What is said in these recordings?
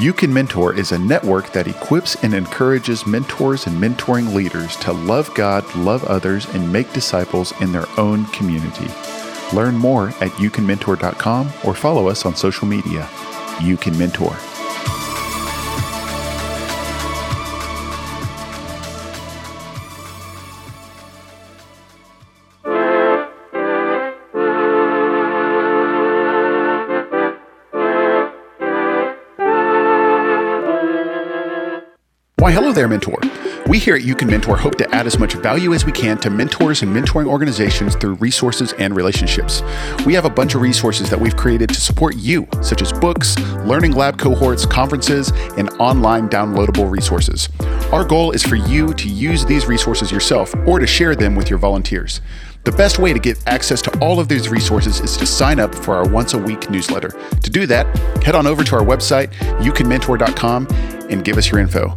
You Can Mentor is a network that equips and encourages mentors and mentoring leaders to love God, love others, and make disciples in their own community. Learn more at youcanmentor.com or follow us on social media. You Can Mentor. Why, hello there, mentor. We here at You Can Mentor hope to add as much value as we can to mentors and mentoring organizations through resources and relationships. We have a bunch of resources that we've created to support you, such as books, learning lab cohorts, conferences, and online downloadable resources. Our goal is for you to use these resources yourself or to share them with your volunteers. The best way to get access to all of these resources is to sign up for our once a week newsletter. To do that, head on over to our website, youcanmentor.com, and give us your info.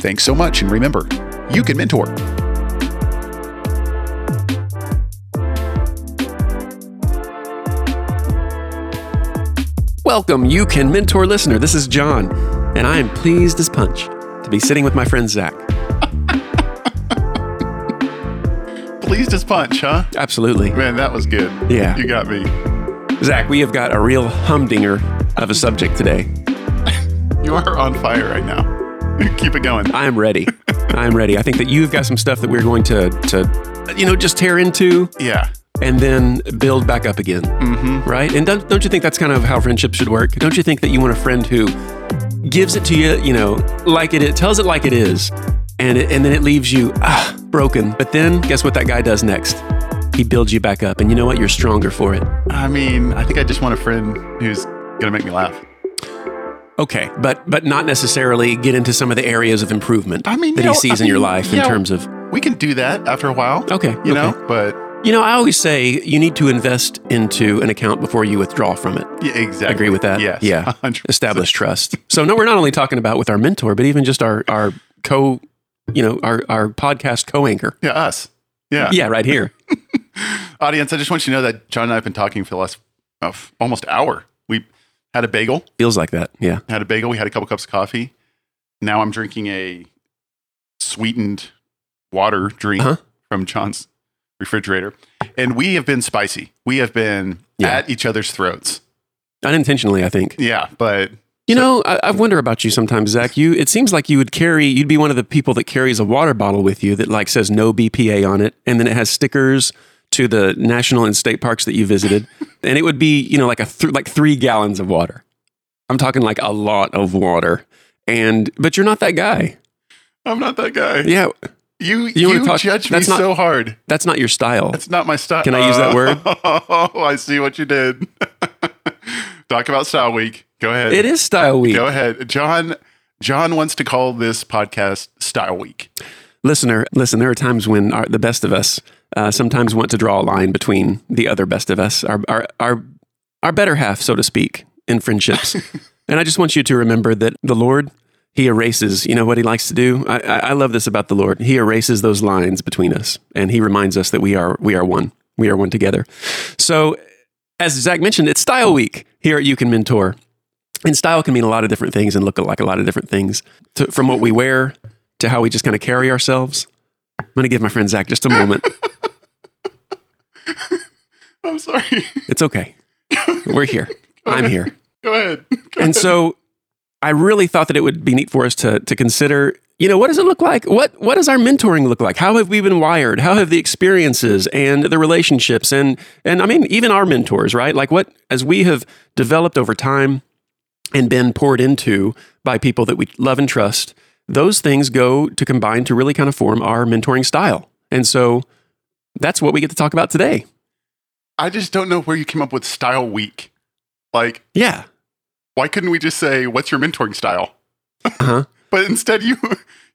Thanks so much, and remember, you can mentor. Welcome, You Can Mentor listener. This is John, and I am pleased as punch to be sitting with my friend Zach. Pleased as punch, huh? Absolutely. Man, that was good. Yeah. You got me. Zach, we have got a real humdinger of a subject today. You are on fire right now. Keep it going. I am ready. I am ready. I think that you've got some stuff that we're going to, to you know, just tear into Yeah. and then build back up again. Mm-hmm. Right? And don't, don't you think that's kind of how friendship should work? Don't you think that you want a friend who gives it to you, you know, like it, it tells it like it is, and it, and then it leaves you ah, broken. But then guess what that guy does next? He builds you back up, and you know what? You're stronger for it. I mean, I think I just want a friend who's going to make me laugh. Okay, but but not necessarily get into some of the areas of improvement I mean, that he know, sees I in your life in terms of. We can do that after a while. Okay, You okay. know, but You know, I always say you need to invest into an account before you withdraw from it. yeah, exactly. Agree with that? Yes. Yeah. 100%. Establish trust. So no, we're not only talking about with our mentor, but even just our our co, you know, our our podcast co-anchor. Yeah, us. Yeah. Yeah, right here. Audience, I just want you to know that John and I have been talking for the last uh, almost hour. Had a bagel, Feels like that. Yeah. had a bagel. We had a couple cups of coffee. Now I'm drinking a sweetened water drink Uh-huh. from John's refrigerator. And we have been spicy. We have been Yeah. at each other's throats. Unintentionally, I think. Yeah, but You know, I, I wonder about you sometimes, Zach. You, it seems like you would carry, you'd be one of the people that carries a water bottle with you that like says no BPA on it, and then it has stickers to the national and state parks that you visited, and it would be, you know, like a th- like three gallons of water. I'm talking like a lot of water, and but you're not that guy. I'm not that guy. Yeah, You You you, talk- judge me not- so hard. that's not your style. That's not my style. Can I use that word? Oh, I see what you did. Talk about Style Week. Go ahead. It is style week. Go ahead. John John wants to call this podcast Style Week. Listener, listen, there are times when our, the best of us uh, sometimes want to draw a line between the other best of us, our, our, our, our better half, so to speak, in friendships. and I just want you to remember that the Lord, He erases, you know what He likes to do? I, I, I love this about the Lord. He erases those lines between us, and He reminds us that we are, we are one. We are one together. So, as Zach mentioned, it's Style Week here at You Can Mentor. And style can mean a lot of different things and look like a lot of different things, to, from what we wear to how we just kind of carry ourselves. I'm going to give my friend Zach just a moment. I'm sorry. It's okay. We're here. I'm here. Go ahead. Go And so I really thought that it would be neat for us to, to consider, you know, what does it look like? What, what does our mentoring look like? How have we been wired? How have the experiences and the relationships and, and I mean, even our mentors, right? Like what, as we have developed over time and been poured into by people that we love and trust, those things go to combine to really kind of form our mentoring style. And so that's what we get to talk about today. I just don't know where you came up with Style Week. Like, Yeah. why couldn't we just say, "What's your mentoring style"? Uh-huh. But instead, you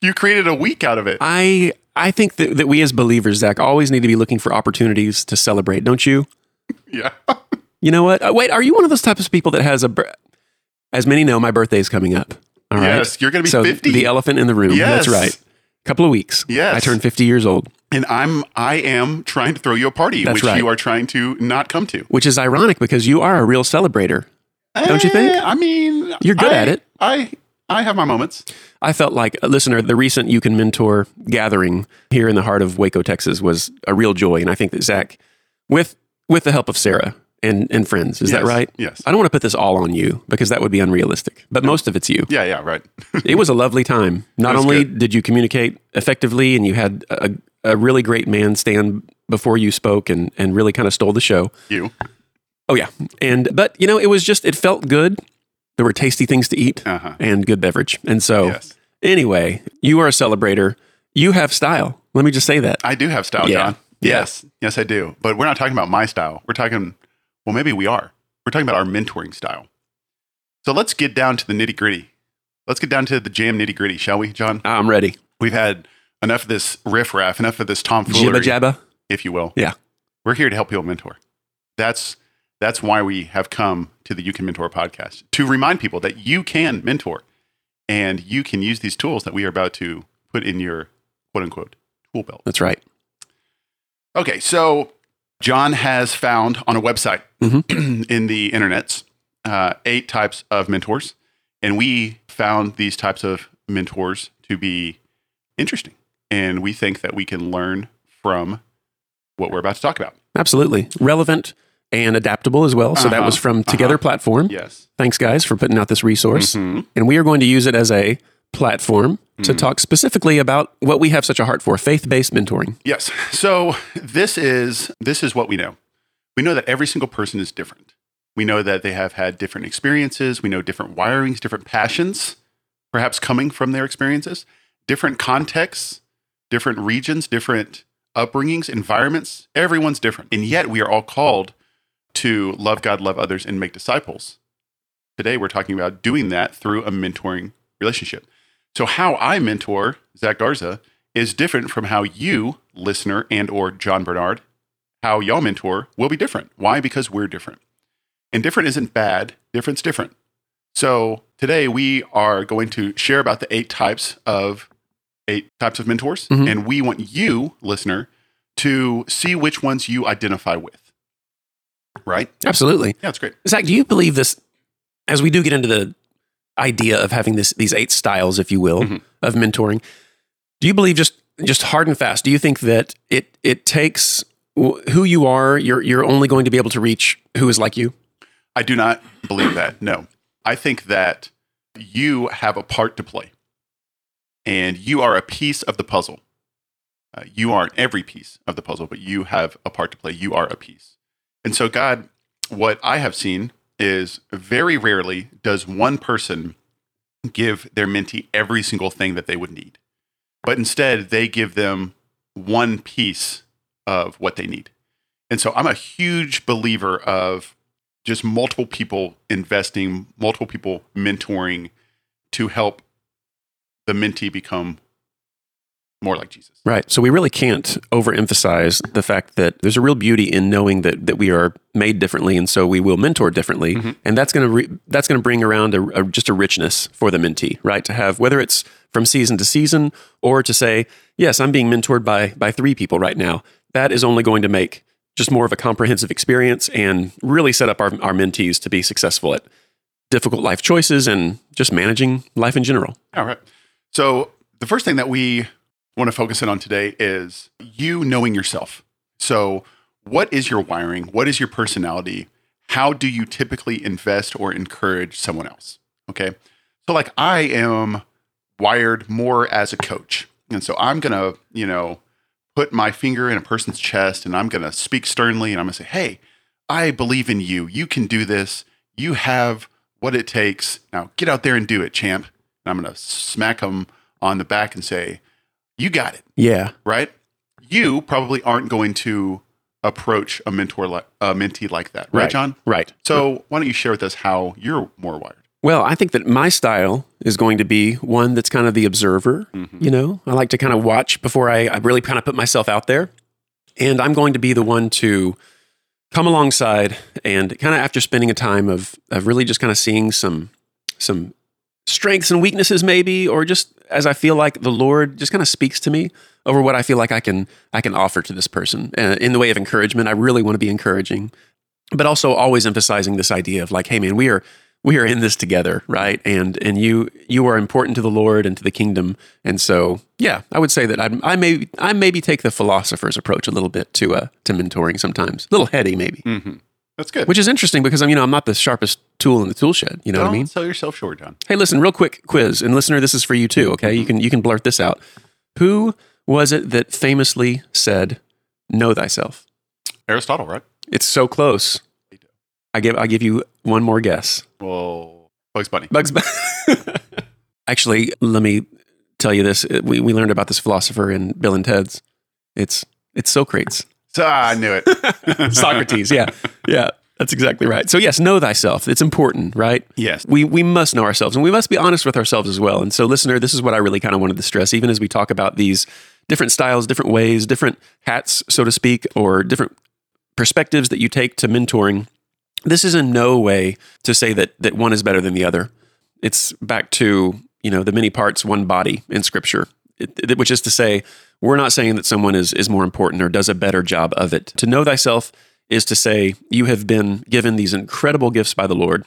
you created a week out of it. I I think that, that we as believers, Zach, always need to be looking for opportunities to celebrate, don't you? Yeah. You know what? Uh, wait, are you one of those types of people that has a, bir- as many know, my birthday is coming up. All right. Yes, you're gonna be so 50. The elephant in the room. Yes. That's right. A couple of weeks. Yes. I turned 50 years old, And I'm I am trying to throw you a party, That's which right. you are trying to not come to. which is ironic because you are a real celebrator. Don't you think? Eh, I mean, You're good I- at it. I I have my moments. I felt like, uh, listener, the recent You Can Mentor gathering here in the heart of Waco, Texas was a real joy. And I think that Zach, with with the help of Sarah and, and friends, is that right? yes. I don't want to put this all on you because that would be unrealistic, but most of it's you. Yeah, yeah, right. It was a lovely time. Not only good. did you communicate effectively and you had a, a really great man stand before you spoke and, and really kind of stole the show. you. Oh, yeah. And, but, you know, it was just, it felt good. There were tasty things to eat Uh-huh. and good beverage. And so, Yes. Anyway, you are a celebrator. You have style. Let me just say that. I do have style, Yeah. John. Yeah. Yes. Yes, I do. But we're not talking about my style. We're talking well, maybe we are. We're talking about our mentoring style. So let's get down to the nitty gritty. Let's get down to the jam nitty gritty, shall we, John? I'm ready. We've had enough of this riff raff, enough of this tomfoolery, Jibba jabba. if you will. Yeah. We're here to help people mentor. That's that's why we have come to the You Can Mentor podcast to remind people that you can mentor and you can use these tools that we are about to put in your quote unquote tool belt. That's right. Okay, so John has found on a website Mm-hmm. in the internets uh, eight types of mentors, and we found these types of mentors to be interesting, and we think that we can learn from what we're about to talk about. Absolutely. Relevant and adaptable as well. So that Uh-huh. was from Together Platform. Yes. Thanks, guys, for putting out this resource. Mhm. And we are going to use it as a platform to Mm. talk specifically about what we have such a heart for faith based mentoring. Yes. So this is this is what we know. We know that every single person is different. We know that they have had different experiences. We know different wirings, different passions, perhaps coming from their experiences, different contexts, different regions, different upbringings, environments. Everyone's different. And yet we are all called to love God, love others, and make disciples. Today we're talking about doing that through a mentoring relationship. So how I mentor Zach Garza is different from how you, listener, and or John Bernard, how y'all mentor will be different. Why? Because we're different. And different isn't bad. Different's different. So today we are going to share about the eight types of eight types of mentors, Mhm. and we want you, listener, to see which ones you identify with. Right? Absolutely. Yeah, that's great. Zach, do you believe this as we do get into the idea of having this these eight styles, if you will, Mhm. of mentoring? Do you believe just just hard and fast? Do you think that it it takes who you are? You're you're only going to be able to reach who is like you. I do not believe that. No. I think that you have a part to play and you are a piece of the puzzle. Uh, you aren't every piece of the puzzle, but you have a part to play. You are a piece. And so, God, what I have seen is very rarely does one person give their mentee every single thing that they would need, but instead they give them one piece of what they need. And so I'm a huge believer of just multiple people investing, multiple people mentoring to help the mentee become more like Jesus. Right. So we really can't overemphasize the fact that there's a real beauty in knowing that that we are made differently, and so we will mentor differently, Mhm. and that's going to re- that's going to bring around a, a- just a richness for the mentee, right? To have whether it's from season to season or to say, yes, I'm being mentored by by three people right now. That is only going to make just more of a comprehensive experience and really set up our, our mentees to be successful at difficult life choices and just managing life in general. All right. So the first thing that we want to focus in on today is you knowing yourself. So what is your wiring? What is your personality? How do you typically invest or encourage someone else? Okay. So like I am wired more as a coach. And so I'm going to, you know, put my finger in a person's chest and I'm going to speak sternly and I'm going to say, "Hey, I believe in you. You can do this. You have what it takes. Now get out there and do it, champ." And I'm going to smack them on the back and say, "You got it." Yeah. Right? You probably aren't going to approach a mentor like a mentee like that, right, John? Right. So why don't you share with us how you're more wired? Well, I think that my style is going to be one that's kind of the observer. Mm-hmm. You know, I like to kind of watch before I, I really kind of put myself out there. And I'm going to be the one to come alongside and kind of after spending a time of, of really just kind of seeing some, some strengths and weaknesses maybe, or just as I feel like the Lord just kind of speaks to me over what I feel like I can, I can offer to this person uh, in the way of encouragement. I really want to be encouraging, but also always emphasizing this idea of like, Hey man, we are, we are in this together, right? And and you you are important to the Lord and to the kingdom. And so, yeah, I would say that I, I may I maybe take the philosopher's approach a little bit to uh to mentoring sometimes, a little heady maybe, Mm-hmm. That's good. which is interesting because I'm you know I'm not the sharpest tool in the tool shed. You know Don't what I mean? sell yourself short, John. Hey, listen, real quick quiz, and listener, this is for you too. Okay, you mm-hmm. can you can blurt this out. Who was it that famously said, "Know thyself"? Aristotle, right? It's so close. I give I give you one more guess. Well, Bugs Bunny. Bugs Bunny. Actually, let me tell you this. We we learned about this philosopher in Bill and Ted's. It's it's Socrates. Ah, I knew it. Socrates. Yeah, yeah. That's exactly right. So yes, know thyself. It's important, right? Yes. we we must know ourselves and we must be honest with ourselves as well. And so, listener, this is what I really kind of wanted to stress, even as we talk about these different styles, different ways, different hats, so to speak, or different perspectives that you take to mentoring. This is in no way to say that that one is better than the other. It's back to you know the many parts, one body in Scripture, it, it- which is to say, we're not saying that someone is is more important or does a better job of it. To know thyself is to say you have been given these incredible gifts by the Lord.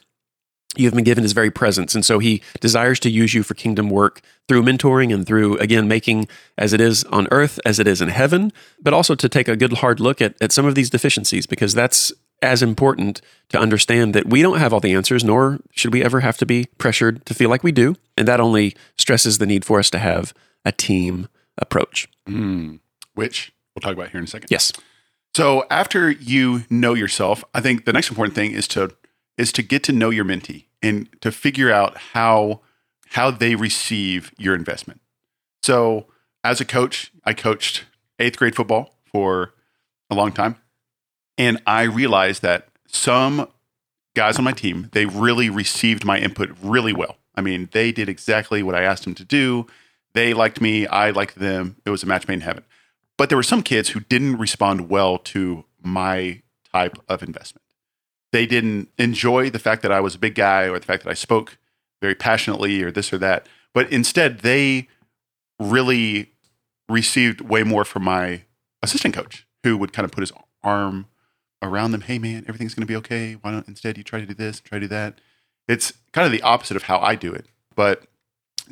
You have been given his very presence. And so he desires to use you for kingdom work through mentoring and through, again, making as it is on earth as it is in heaven, but also to take a good hard look at, at some of these deficiencies, because that's as important to understand that we don't have all the answers, nor should we ever have to be pressured to feel like we do. And that only stresses the need for us to have a team approach. Mm, which we'll talk about here in a second. Yes. So after you know yourself, I think the next important thing is to is to get to know your mentee and to figure out how how they receive your investment. So as a coach, I coached eighth grade football for a long time, and I realized that some guys on my team they really received my input really well. I mean, they did exactly what I asked them to do. They liked me, I liked them. It was a match made in heaven. But there were some kids who didn't respond well to my type of investment. They didn't enjoy the fact that I was a big guy or the fact that I spoke very passionately or this or that. But instead, they really received way more from my assistant coach who would kind of put his arm around them. Hey, man, everything's going to be okay. Why don't instead you try to do this, try to do that? It's kind of the opposite of how I do it, but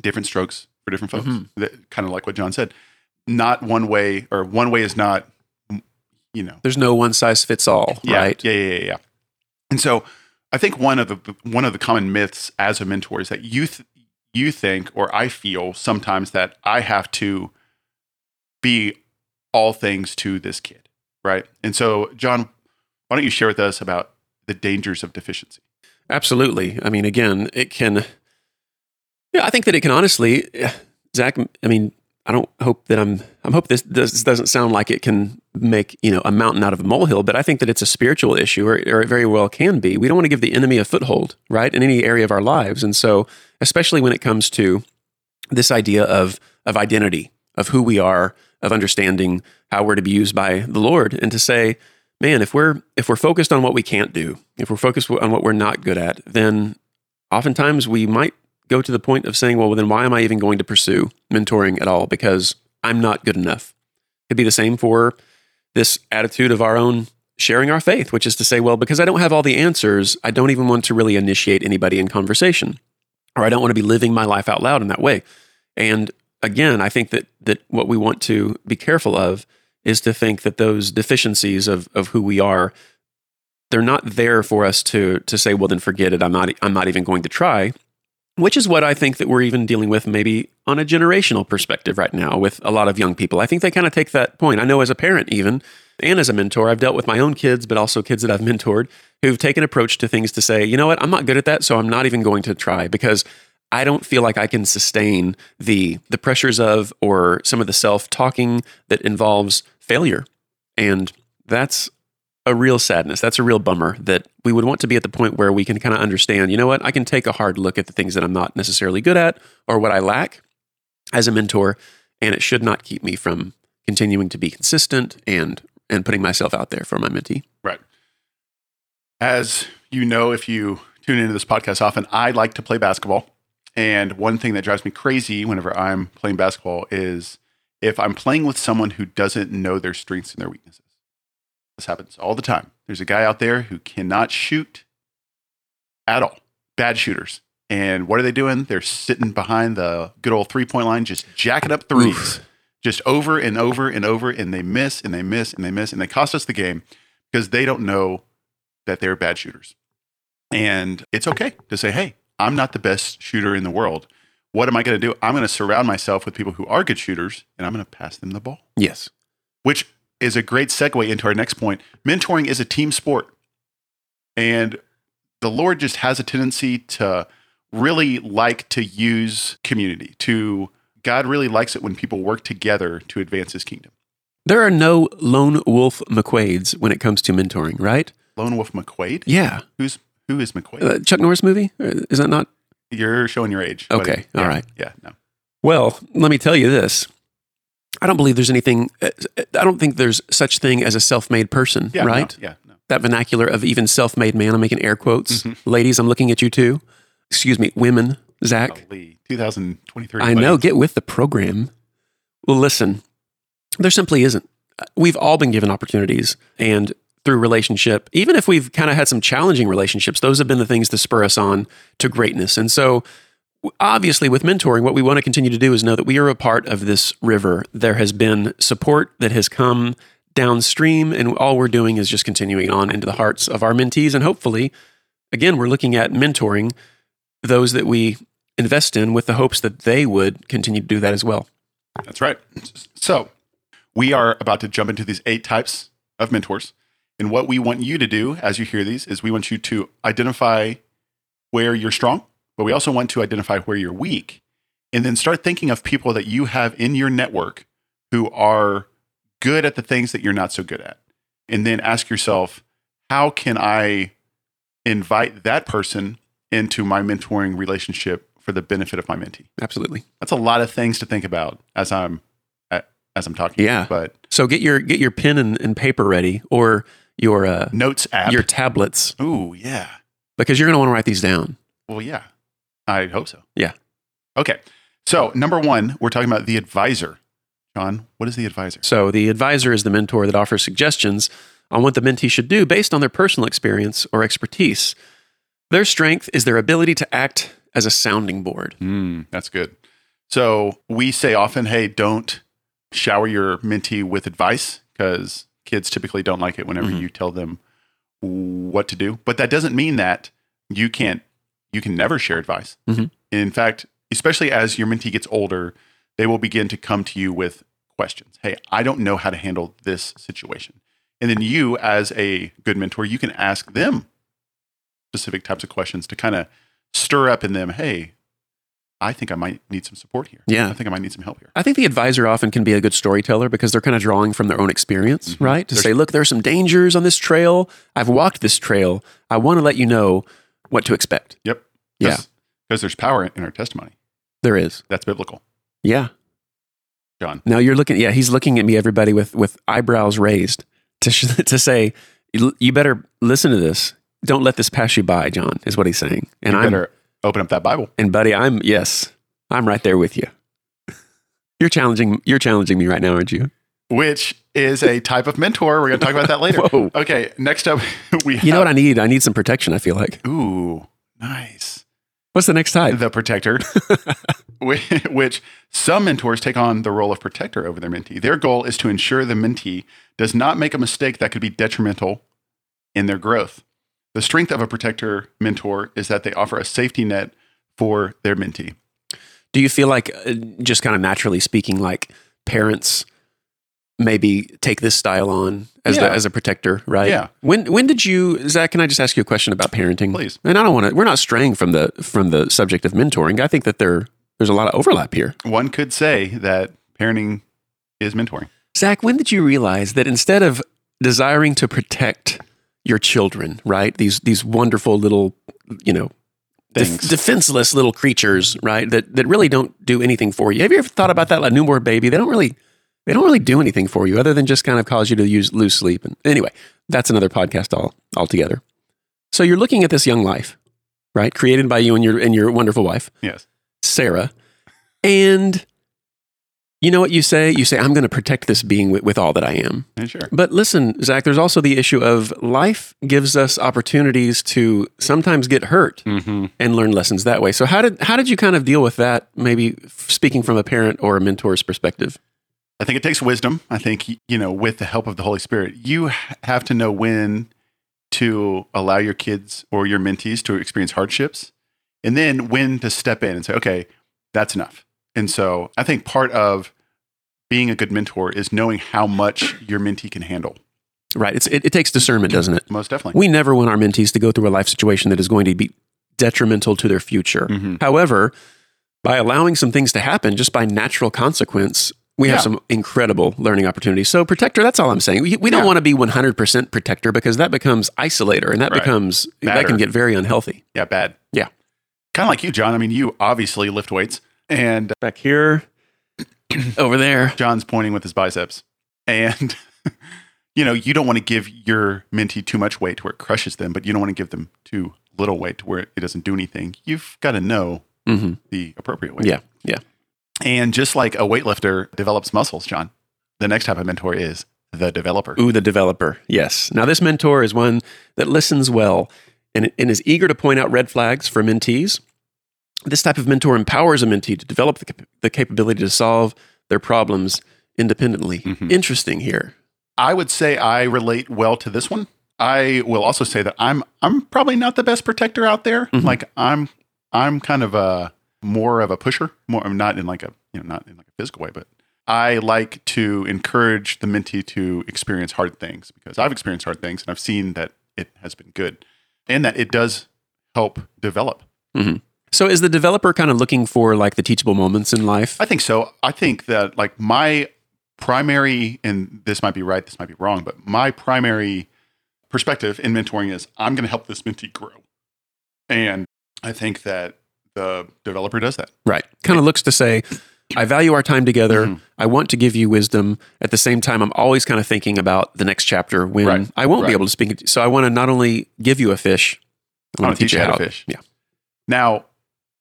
different strokes for different folks. Mhm. That, kind of like what John said. Not one way, or one way is not, you know, There's no one size fits all, yeah, right? Yeah, yeah, yeah, yeah. And so, I think one of the one of the common myths as a mentor is that you th- you think, or I feel sometimes that I have to be all things to this kid, right? And so, John, why don't you share with us about the dangers of deficiency? Absolutely. I mean, again, it can. Yeah, I think that it can honestly, Zach. I mean, I don't hope that I'm. I'm hope this this doesn't sound like it can make you know a mountain out of a molehill, but I think that it's a spiritual issue, or, or it very well can be. We don't want to give the enemy a foothold, right, in any area of our lives, and so especially when it comes to this idea of of identity, of who we are, of understanding how we're to be used by the Lord, and to say, man, if we're if we're focused on what we can't do, if we're focused on what we're not good at, then oftentimes we might go to the point of saying, well, then why am I even going to pursue mentoring at all? Because I'm not good enough. It'd be the same for this attitude of our own sharing our faith, which is to say, well, because I don't have all the answers, I don't even want to really initiate anybody in conversation, or I don't want to be living my life out loud in that way. And again, I think that that what we want to be careful of is to think that those deficiencies of of who we are, they're not there for us to to say, well, then forget it. I'm not I'm not even going to try. Which is what I think that we're even dealing with maybe on a generational perspective right now with a lot of young people. I think they kind of take that point. I know as a parent, even, and as a mentor, I've dealt with my own kids, but also kids that I've mentored who've taken approach to things to say, you know what, I'm not good at that, so I'm not even going to try because I don't feel like I can sustain the the pressures of or some of the self-talking that involves failure. And that's a real sadness. That's a real bummer that we would want to be at the point where we can kind of understand, you know what, I can take a hard look at the things that I'm not necessarily good at or what I lack as a mentor, and it should not keep me from continuing to be consistent and and putting myself out there for my mentee. Right. As you know, if you tune into this podcast often, I like to play basketball. And one thing that drives me crazy whenever I'm playing basketball is if I'm playing with someone who doesn't know their strengths and their weaknesses. This happens all the time. There's a guy out there who cannot shoot at all. bad shooters. And what are they doing? They're sitting behind the good old three point line, just jacking up threes, just over and over and over. And they miss and they miss and they miss. And they cost us the game because they don't know that they're bad shooters. And it's okay to say, hey, I'm not the best shooter in the world. What am I going to do? I'm going to surround myself with people who are good shooters and I'm going to pass them the ball, Yes. which is a great segue into our next point. Mentoring is a team sport. And the Lord just has a tendency to really like to use community, to God really likes it when people work together to advance his kingdom. There are no lone wolf McQuades when it comes to mentoring, right? Lone Wolf McQuade? Yeah. Who's who is McQuade? Uh, Chuck Norris movie? Is that not? You're showing your age. buddy. Okay, Yeah, all right. Yeah, no. Well, let me tell you this. I don't believe there's anything, uh, I don't think there's such thing as a self made person, Yeah, no, right? yeah, no. That vernacular of even self made man, I'm making air quotes. Mm-hmm. Ladies, I'm looking at you too. Excuse me, women, Zach. Golly, 2023. I know, get with the program. Well, listen, there simply isn't. We've all been given opportunities and through relationship, even if we've kind of had some challenging relationships, those have been the things to spur us on to greatness. And so, obviously, with mentoring, what we want to continue to do is know that we are a part of this river. There has been support that has come downstream, and all we're doing is just continuing on into the hearts of our mentees. And hopefully, again, we're looking at mentoring those that we invest in with the hopes that they would continue to do that as well. That's right. So, we are about to jump into these eight types of mentors. And what we want you to do as you hear these is we want you to identify where you're strong, but we also want to identify where you're weak. And then start thinking of people that you have in your network who are good at the things that you're not so good at. And then ask yourself, how can I invite that person into my mentoring relationship for the benefit of my mentee? Absolutely. That's a lot of things to think about as I'm as I'm talking. Yeah. But So get your get your pen and, and paper ready, or your uh, notes app. your tablets, Ooh, yeah. because you're going to want to write these down. Well, yeah. I hope so. Yeah. Okay. So number one, we're talking about the advisor. John, what is the advisor? So the advisor is the mentor that offers suggestions on what the mentee should do based on their personal experience or expertise. Their strength is their ability to act as a sounding board. Mm, that's good. So we say often, hey, don't shower your mentee with advice because kids typically don't like it whenever Mhm. you tell them what to do. But that doesn't mean that you can't, you can never share advice. Mhm. In fact, especially as your mentee gets older, they will begin to come to you with questions. Hey, I don't know how to handle this situation. And then you, as a good mentor, you can ask them specific types of questions to kind of stir up in them, hey, I think I might need some support here. Yeah. I think I might need some help here. I think the advisor often can be a good storyteller because they're kind of drawing from their own experience, Mhm. right? To There's- say, look, there are some dangers on this trail. I've walked this trail. I want to let you know what to expect. Yep. Yeah. Because there's power in our testimony. There is. That's biblical. Yeah. John. Now you're looking, yeah, he's looking at me, everybody, with, with eyebrows raised to, sh- to say, you better listen to this. Don't let this pass you by, John, is what he's saying. And I'm, better open up that Bible. and buddy, I'm, yes, I'm right there with you. You're challenging, you're challenging me right now, aren't you? Which is a type of mentor. We're going to talk about that later. Okay. Next up, we have. You know what I need? I need some protection, I feel like. Ooh, nice. What's the next type? The protector, which some mentors take on the role of protector over their mentee. Their goal is to ensure the mentee does not make a mistake that could be detrimental in their growth. The strength of a protector mentor is that they offer a safety net for their mentee. Do you feel like, uh, just kind of naturally speaking, like parents maybe take this style on as Yeah. the, as a protector, right? Yeah. When when did you, Zach? Can I just ask you a question about parenting, Please. And I don't want to. We're not straying from the from the subject of mentoring. I think that there there's a lot of overlap here. One could say that parenting is mentoring. Zach, when did you realize that instead of desiring to protect your children, right? These these wonderful little, you know, def- defenseless little creatures, right? That that really don't do anything for you. Have you ever thought about that? Like a newborn baby, they don't really they don't really do anything for you other than just kind of cause you to use lose sleep. And anyway, that's another podcast all altogether. So you're looking at this young life, right? Created by you and your and your wonderful wife, Yes. Sarah, and You know what you say? You say, I'm going to protect this being with, with all that I am. Sure. But listen, Zach, there's also the issue of life gives us opportunities to sometimes get hurt Mm-hmm. and learn lessons that way. So how did how did you kind of deal with that? Maybe speaking from a parent or a mentor's perspective. I think it takes wisdom. I think, you know, with the help of the Holy Spirit, you have to know when to allow your kids or your mentees to experience hardships and then when to step in and say, okay, that's enough. And so I think part of being a good mentor is knowing how much your mentee can handle. Right. It's it, it takes discernment, doesn't it? Most definitely. We never want our mentees to go through a life situation that is going to be detrimental to their future. Mhm. However, by allowing some things to happen just by natural consequence, we have Yeah. some incredible learning opportunities. So, protector, that's all I'm saying. We, we don't Yeah. want to be 100% protector because that becomes isolator and that Right. becomes, that can get very unhealthy. Yeah, bad. Yeah. Kind of like you, John. I mean, you obviously lift weights, and Back here, over there. John's pointing with his biceps. And, you know, you don't want to give your mentee too much weight to where it crushes them, but you don't want to give them too little weight to where it doesn't do anything. You've got to know hmm the appropriate weight. Yeah. Yeah. And just like a weightlifter develops muscles, John, the next type of mentor is the developer. Ooh, the developer. Yes. Now, this mentor is one that listens well and, and is eager to point out red flags for mentees. This type of mentor empowers a mentee to develop the, the capability to solve their problems independently. Mhm. Interesting here. I would say I relate well to this one. I will also say that I'm I'm probably not the best protector out there. Mhm. Like I'm I'm kind of a more of a pusher. More I'm not in like a you know not in like a physical way, but I like to encourage the mentee to experience hard things because I've experienced hard things and I've seen that it has been good and that it does help develop. Mm-hmm. So, is the developer kind of looking for like the teachable moments in life? I think so. I think that like my primary, and this might be right, this might be wrong, but my primary perspective in mentoring is I'm going to help this mentee grow. And I think that the developer does that. Right. Kind of looks to say, I value our time together. Mhm. I want to give you wisdom. At the same time, I'm always kind of thinking about the next chapter when Right. I won't Right. be able to speak. So I want to not only give you a fish, I want to teach you how to fish. Yeah. Now,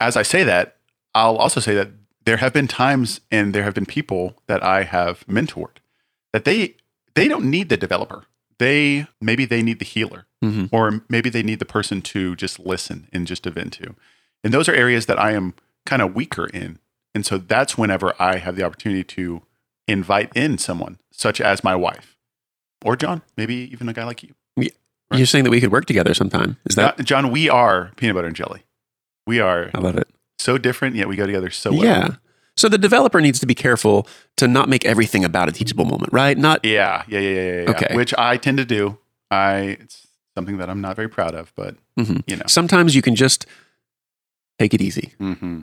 as I say that, I'll also say that there have been times and there have been people that I have mentored that they they don't need the developer. They maybe they need the healer. Mhm. or maybe they need the person to just listen and just to vent to. And those are areas that I am kind of weaker in. And so that's whenever I have the opportunity to invite in someone, such as my wife or John, maybe even a guy like you. Right. You're saying that we could work together sometime. Is that? John, we are peanut butter and jelly. We are I love it. so different, yet we go together so well. Yeah. So the developer needs to be careful to not make everything about a teachable moment, right? Not Yeah, yeah, yeah, yeah, yeah. yeah. Okay. Which I tend to do. I it's something that I'm not very proud of, but Mhm. you know. sometimes you can just take it easy. Mm-hmm.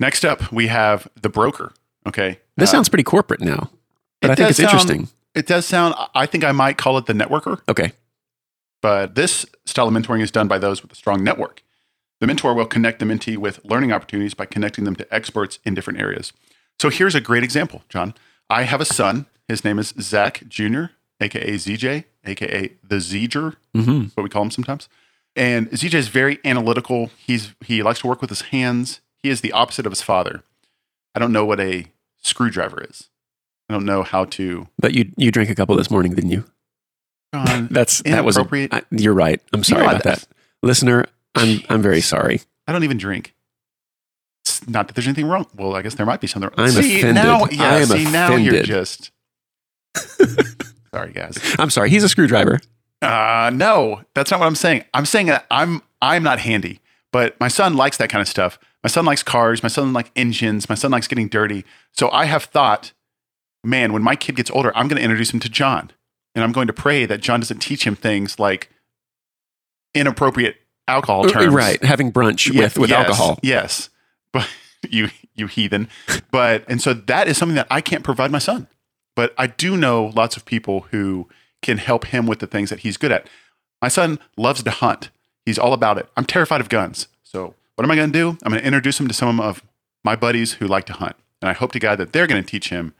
Next up, we have the broker. Okay. This Uh, sounds pretty corporate now, but I think it's sound- interesting. It does sound, I think I might call it the networker, Okay. but this style of mentoring is done by those with a strong network. The mentor will connect the mentee with learning opportunities by connecting them to experts in different areas. So here's a great example, John. I have a son. His name is Zach Jr., aka ZJ, aka the Zeger, hmm what we call him sometimes. And ZJ is very analytical. He's he likes to work with his hands. He is the opposite of his father. I don't know what a screwdriver is. I don't know how to. But you you drank a couple this morning, didn't you? John, That's that was a- Inappropriate. You're right. I'm sorry know about that- listener. I'm I'm very sorry. I don't even drink. It's not that there's anything wrong. Well, I guess there might be something. wrong. I'm see, offended. Now, yeah, I am see, now you're just. Sorry, guys. I'm sorry. He's a screwdriver. Uh, no, that's not what I'm saying. I'm saying that I'm I'm not handy, but my son likes that kind of stuff. My son likes cars. My son likes engines. My son likes getting dirty. So I have thought, man, when my kid gets older, I'm going to introduce him to John, and I'm going to pray that John doesn't teach him things like inappropriate alcohol terms. Uh, Right. Having brunch Yeah, with with yes, alcohol. Yes, but you you heathen. But and so that is something that I can't provide my son. But I do know lots of people who can help him with the things that he's good at. My son loves to hunt. He's all about it. I'm terrified of guns. So what am I going to do? I'm going to introduce him to some of my buddies who like to hunt, and I hope to God that they're going to teach him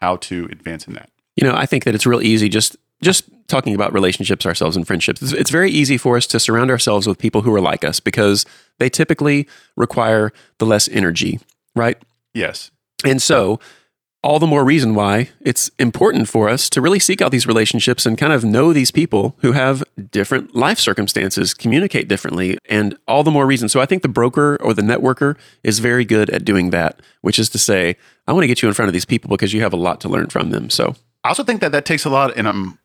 how to advance in that. You know, I think that it's real easy just just talking about relationships ourselves and friendships. It's, it's very easy for us to surround ourselves with people who are like us because they typically require the less energy, right? Yes. And so, all the more reason why it's important for us to really seek out these relationships and kind of know these people who have different life circumstances, communicate differently, and all the more reason. So I think the broker or the networker is very good at doing that, which is to say, I want to get you in front of these people because you have a lot to learn from them. So I also think that that takes a lot, and I'm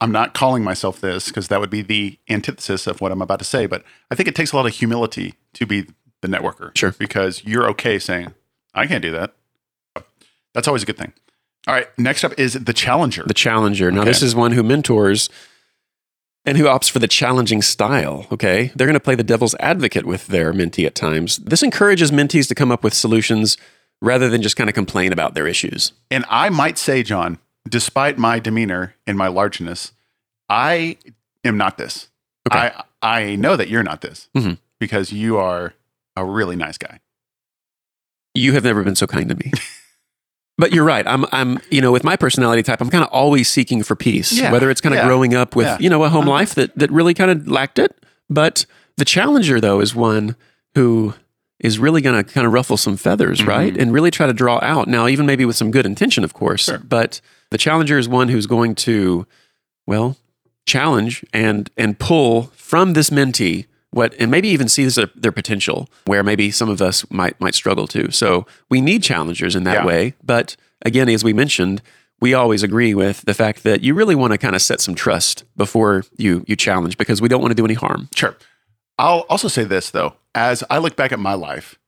I'm not calling myself this because that would be the antithesis of what I'm about to say, but I think it takes a lot of humility to be the networker. Sure. Because you're okay saying, I can't do that. That's always a good thing. All right. Next up is the challenger. the challenger. Now, Okay. this is one who mentors and who opts for the challenging style. Okay. They're going to play the devil's advocate with their mentee at times. This encourages mentees to come up with solutions rather than just kind of complain about their issues. and I might say, John, despite my demeanor and my largeness, I am not this. Okay. I I know that you're not this Mhm. because you are a really nice guy. You have never been so kind to me. But you're right. I'm, I'm, you know, with my personality type, I'm kind of always seeking for peace. Yeah. Whether it's kind of Yeah. growing up with, Yeah. you know, a home Uh-huh. life that that really kind of lacked it. But the challenger, though, is one who is really going to kind of ruffle some feathers, Mhm. right, and really try to draw out. Now, even maybe with some good intention, of course. Sure. But the challenger is one who's going to, well, challenge and and pull from this mentee what and maybe even see their, their potential where maybe some of us might might struggle to so we need challengers in that Yeah. way but again as we mentioned we always agree with the fact that you really want to kind of set some trust before you you challenge because we don't want to do any harm Sure. I'll also say this though, as I look back at my life,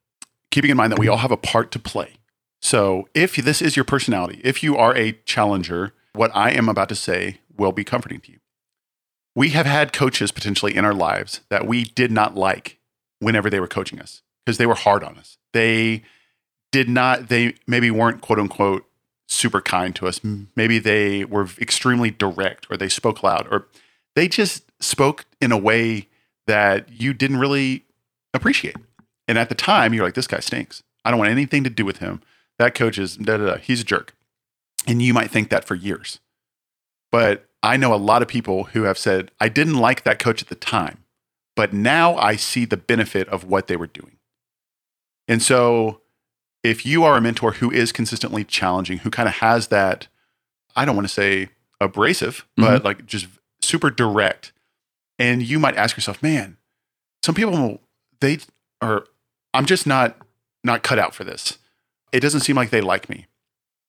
keeping in mind that we all have a part to play. So if this is your personality, if you are a challenger, what I am about to say will be comforting to you. We have had coaches potentially in our lives that we did not like whenever they were coaching us because they were hard on us. They did not, they maybe weren't quote unquote super kind to us. Maybe they were extremely direct or they spoke loud or they just spoke in a way that you didn't really appreciate. And at the time, you're like, this guy stinks. I don't want anything to do with him. That coach is, da, da, da. he's a jerk. And you might think that for years. But I know a lot of people who have said, I didn't like that coach at the time, but now I see the benefit of what they were doing. And so if you are a mentor who is consistently challenging, who kind of has that, I don't want to say abrasive, but mm-hmm. like just super direct, and you might ask yourself, man, some people they are I'm just not not cut out for this. It doesn't seem like they like me.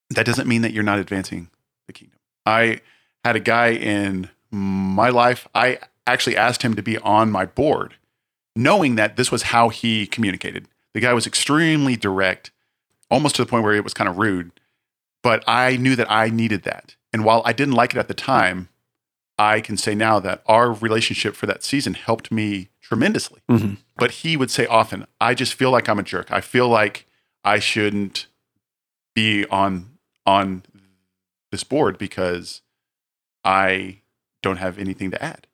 That doesn't mean that you're not advancing the kingdom. I had a guy in my life. I actually asked him to be on my board, knowing that this was how he communicated. The guy was extremely direct, almost to the point where it was kind of rude. But I knew that I needed that. And while I didn't like it at the time, I can say now that our relationship for that season helped me tremendously. Mhm. But he would say often, I just feel like I'm a jerk. I feel like I shouldn't be on on this board because I don't have anything to add.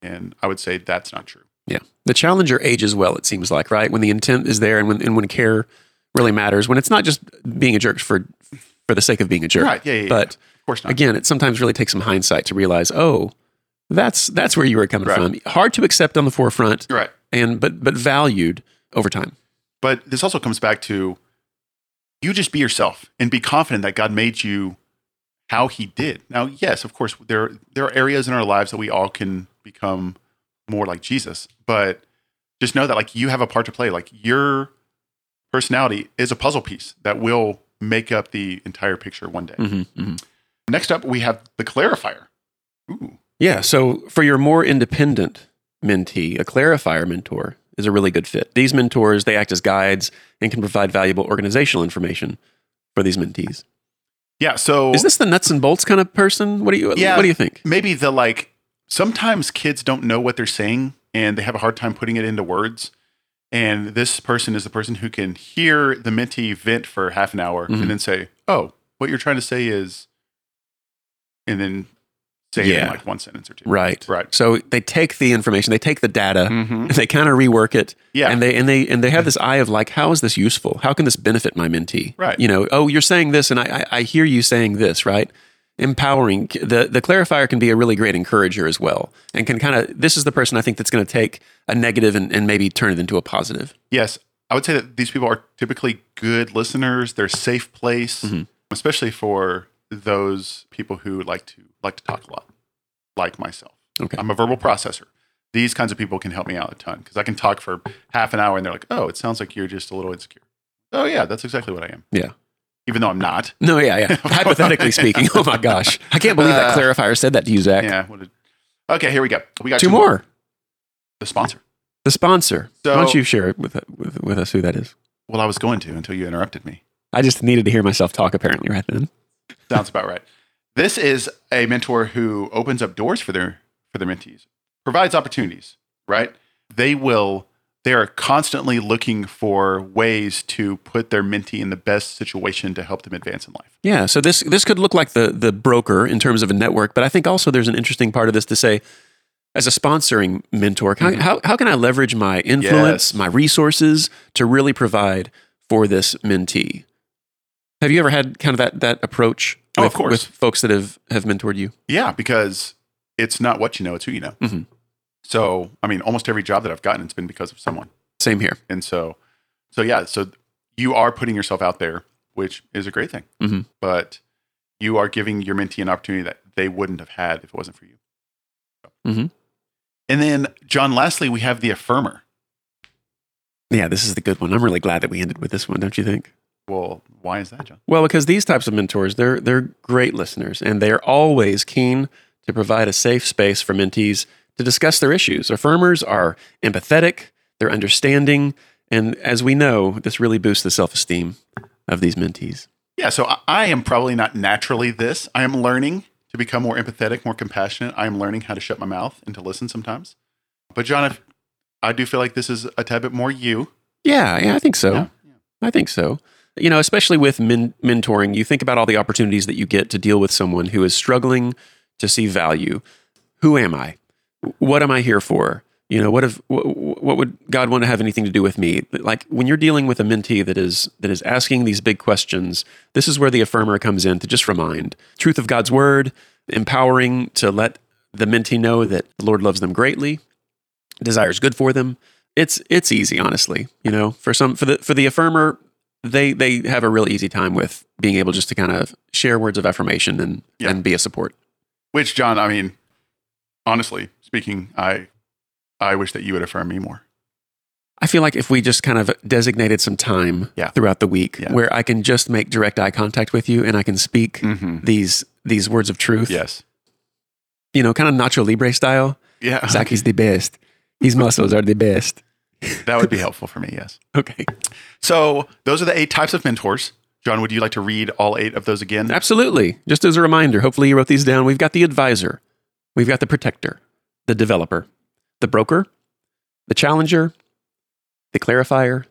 And I would say that's not true. Yeah. The challenger ages well, it seems like, right? When the intent is there and when, and when care really matters, when it's not just being a jerk for, for the sake of being a jerk. Right. Yeah. yeah, yeah. But of course not. again, it sometimes really takes some hindsight to realize, oh, that's that's where you were coming Right. from. Hard to accept on the forefront, right. and but but valued over time. But this also comes back to you just be yourself and be confident that God made you how he did. Now, yes, of course, there there are areas in our lives that we all can become more like Jesus, but just know that like you have a part to play. Like your personality is a puzzle piece that will make up the entire picture one day. Mm-hmm, Next up, we have the clarifier. Ooh. Yeah. So for your more independent mentee, a clarifier mentor is a really good fit. These mentors they act as guides and can provide valuable organizational information for these mentees. Yeah. So Is this the nuts and bolts kind of person? What do you Yeah. What do you think? maybe the like sometimes kids don't know what they're saying and they have a hard time putting it into words and this person is the person who can hear the mentee vent for half an hour Mhm. and then say oh what you're trying to say is and then say it Yeah. in like one sentence or two Right. right So they take the information, they take the data, mm-hmm. and they kind of rework it, yeah and they and they and they have this eye of like, how is this useful? How can this benefit my mentee? Right. You know, oh, you're saying this, and I I, I hear you saying this, right? Empowering the the clarifier can be a really great encourager as well, and can kind of this is the person I think that's going to take a negative and, and maybe turn it into a positive. yes I would say that these people are typically good listeners. They're safe place, Mhm. especially for those people who like to like to talk a lot, like myself. Okay. I'm a verbal processor. These kinds of people can help me out a ton because I can talk for half an hour and they're like, "Oh, it sounds like you're just a little insecure." Oh yeah, that's exactly what I am. Yeah. Even though I'm not. No, yeah, yeah. Hypothetically speaking. Oh my gosh. I can't believe that Uh, clarifier said that to you, Zach. Yeah. what did- okay, here we go. We got Two more. The sponsor. The sponsor. So- Why don't you share it with, with, with us who that is? Well, I was going to until you interrupted me. I just needed to hear myself talk apparently right then. Sounds about right. This is a mentor who opens up doors for their for their mentees, provides opportunities, right? They will they are constantly looking for ways to put their mentee in the best situation to help them advance in life. Yeah, so this this could look like the the broker in terms of a network, but I think also there's an interesting part of this to say, as a sponsoring mentor, how, mm-hmm. how, how can I leverage my influence, Yes. my resources to really provide for this mentee? Have you ever had kind of that that approach Oh, with, of course. with folks that have have mentored you? Yeah, because it's not what you know, it's who you know. Mhm. So, I mean, almost every job that I've gotten, it's been because of someone. Same here. And so, so yeah, so you are putting yourself out there, which is a great thing. Mhm. But you are giving your mentee an opportunity that they wouldn't have had if it wasn't for you. Mhm. And then, John, lastly, we have the affirmer. Yeah, this is the good one. I'm really glad that we ended with this one, don't you think? Well, why is that, John? Well, because these types of mentors, they're they're great listeners and they're always keen to provide a safe space for mentees to discuss their issues. Affirmers are empathetic, they're understanding, and as we know, this really boosts the self-esteem of these mentees. Yeah, so I, am probably not naturally this. I am learning to become more empathetic, more compassionate. I am learning how to shut my mouth and to listen sometimes. But, John, if, I do feel like this is a tad bit more you. Yeah, yeah, I think so. Yeah. I think so. You know, especially with men- mentoring, you think about all the opportunities that you get to deal with someone who is struggling to see value. Who am I? What am I here for? You know, what if what, what would God want to have anything to do with me? Like when you're dealing with a mentee that is that is asking these big questions, this is where the affirmer comes in to just remind truth of God's word, empowering to let the mentee know that the Lord loves them greatly, desires good for them. It's it's easy, honestly. You know, for some for the for the affirmer, they they have a real easy time with being able just to kind of share words of affirmation and Yeah. and be a support. Which, John, I mean, honestly speaking, I I wish that you would affirm me more. I feel like if we just kind of designated some time Yeah. throughout the week Yeah. where I can just make direct eye contact with you and I can speak Mm-hmm. these these words of truth, Yes. you know, kind of Nacho Libre style. Yeah. Zach is the best. His muscles are the best. That would be helpful for me. Yes. Okay, So those are the eight types of mentors. John, would you like to read all eight of those again? absolutely. Just as a reminder, hopefully you wrote these down. We've got the advisor, we've got the protector, the developer, the broker, the challenger, the clarifier,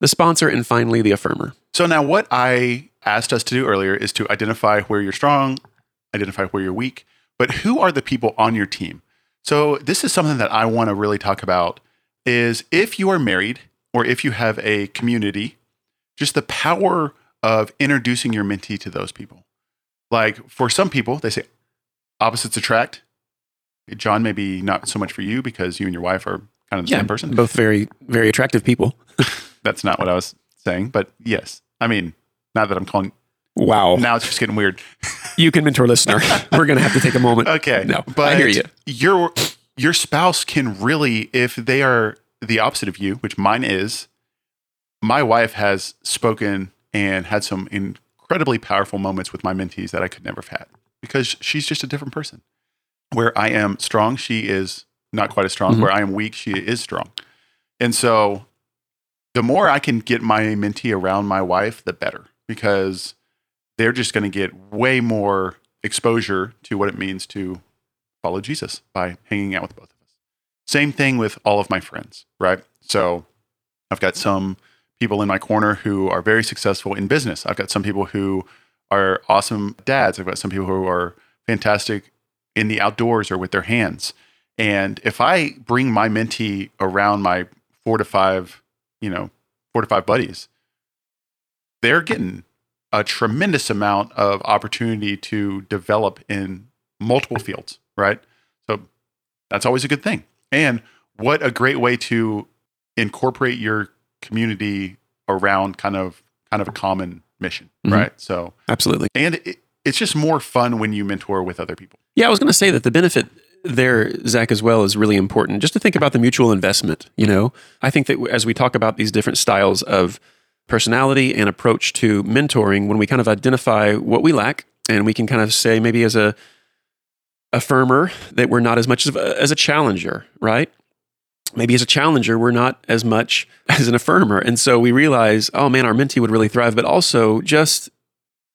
the sponsor, and finally the affirmer. So now what I asked us to do earlier is to identify where you're strong, identify where you're weak, but who are the people on your team? So this is something that I want to really talk about is if you are married or if you have a community, just the power of introducing your mentee to those people. Like for some people, they say opposites attract. John, maybe not so much for you because you and your wife are kind of the same person. Both very, very attractive people. That's not what I was saying, but yes. I mean, not that I'm calling Wow. now it's just getting weird. You can mentor listener. We're going to have to take a moment. Okay. No, but I hear you. Your your spouse can really, if they are the opposite of you, which mine is, my wife has spoken and had some incredibly powerful moments with my mentees that I could never have had because she's just a different person. Where I am strong, she is not quite as strong. Mhm. Where I am weak, she is strong. And so the more I can get my mentee around my wife, the better because they're just going to get way more exposure to what it means to follow Jesus by hanging out with both of us. Same thing with all of my friends, right? So I've got some people in my corner who are very successful in business. I've got some people who are awesome dads. I've got some people who are fantastic in the outdoors or with their hands. And if I bring my mentee around my four to five, you know, four to five buddies, they're getting a tremendous amount of opportunity to develop in multiple fields, right? So that's always a good thing. And what a great way to incorporate your community around kind of kind of a common mission, Mhm. right? So, Absolutely. and it, it's just more fun when you mentor with other people. Yeah, I was going to say that the benefit there, Zach, as well, is really important. Just to think about the mutual investment. You know, I think that as we talk about these different styles of personality and approach to mentoring, when we kind of identify what we lack, and we can kind of say maybe as a affirmer that we're not as much of a, as a challenger, right? Maybe as a challenger, we're not as much as an affirmer. And so we realize, oh man, our mentee would really thrive, but also just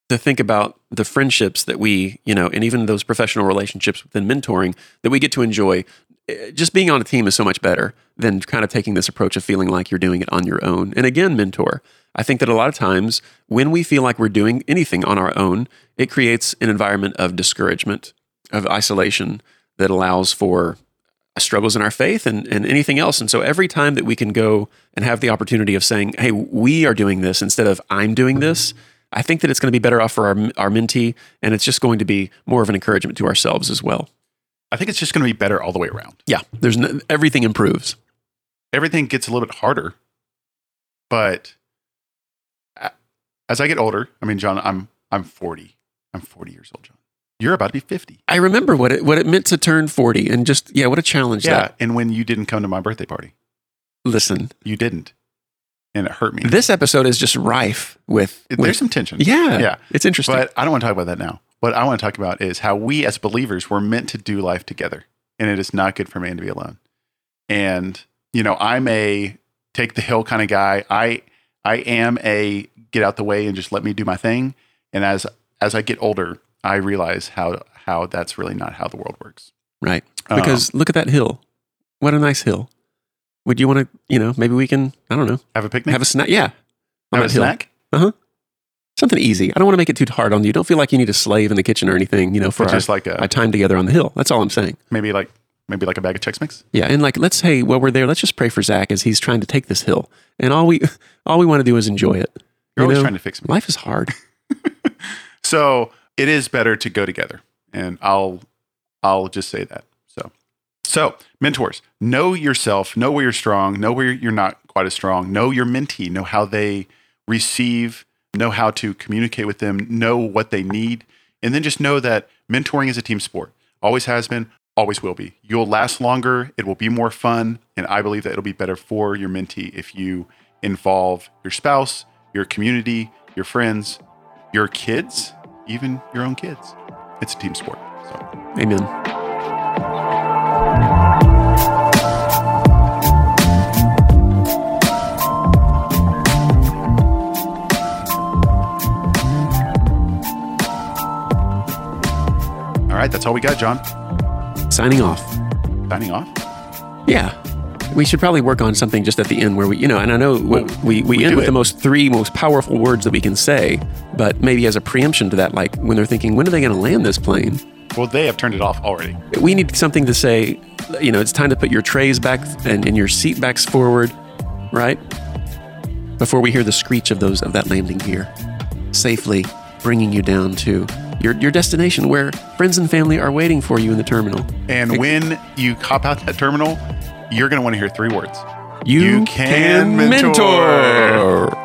to think about the friendships that we, you know, and even those professional relationships within mentoring that we get to enjoy. Eh, Just being on a team is so much better than kind of taking this approach of feeling like you're doing it on your own. And again, mentor, I think that a lot of times when we feel like we're doing anything on our own, it creates an environment of discouragement, of isolation that allows for uh, struggles in our faith and, and anything else. And so every time that we can go and have the opportunity of saying, hey, we are doing this instead of I'm doing this, I think that it's going to be better off for our, our mentee. And it's just going to be more of an encouragement to ourselves as well. I think it's just going to be better all the way around. Yeah. There's no, everything improves. Everything gets a little bit harder, but uh, as I get older, I mean, John, I'm I'm 40. I'm 40 years old, John. You're about to be 50. I remember what it, what it meant to turn 40 and just, yeah, what a challenge Yeah, that. and when you didn't come to my birthday party, Listen, you didn't, and it hurt me. this episode is just rife with, There's with some tension. yeah, Yeah. it's interesting. But I don't want to talk about that now. What I want to talk about is how we as believers were meant to do life together. And it is not good for man to be alone. And, you know, I'm a take the hill kind of guy. I I am a get out the way and just let me do my thing. And as as I get older, I realize how how that's really not how the world works. right. Um, Because look at that hill. What a nice hill. Would you want to, you know, maybe we can, I don't know, have a picnic, have a snack? Yeah. have a hill. snack, Uh huh. Something easy. I don't want to make it too hard on you. Don't feel like you need a slave in the kitchen or anything, you know, for or our, just like a our time together on the hill. That's all I'm saying. maybe like maybe like a bag of Chex Mix. Yeah. And like, let's say while we're there, let's just pray for Zach as he's trying to take this hill. And all we, all we want to do is enjoy it. You're You always know? trying to fix me. Life is hard. So it is better to go together, and I'll I'll just say that. So so mentors, know yourself, know where you're strong, know where you're not quite as strong, know your mentee, know how they receive, know how to communicate with them, know what they need, and then just know that mentoring is a team sport. Always has been, always will be. You'll last longer, it will be more fun, and I believe that it'll be better for your mentee if you involve your spouse, your community, your friends, your kids, even your own kids. It's a team sport. So Amen. all right, that's all we got, John. Signing off. Signing off. Yeah. We should probably work on something just at the end where we, you know, and I know we, we, we, we end with it. the most three most powerful words that we can say, but maybe as a preemption to that, like when they're thinking, when are they going to land this plane? Well, they have turned it off already. We need something to say, you know, it's time to put your trays back and, and your seat backs forward, right? Before we hear the screech of those of that landing gear, safely bringing you down to your, your destination where friends and family are waiting for you in the terminal. And when you hop out that terminal, you're going to want to hear three words. You, You can mentor. mentor.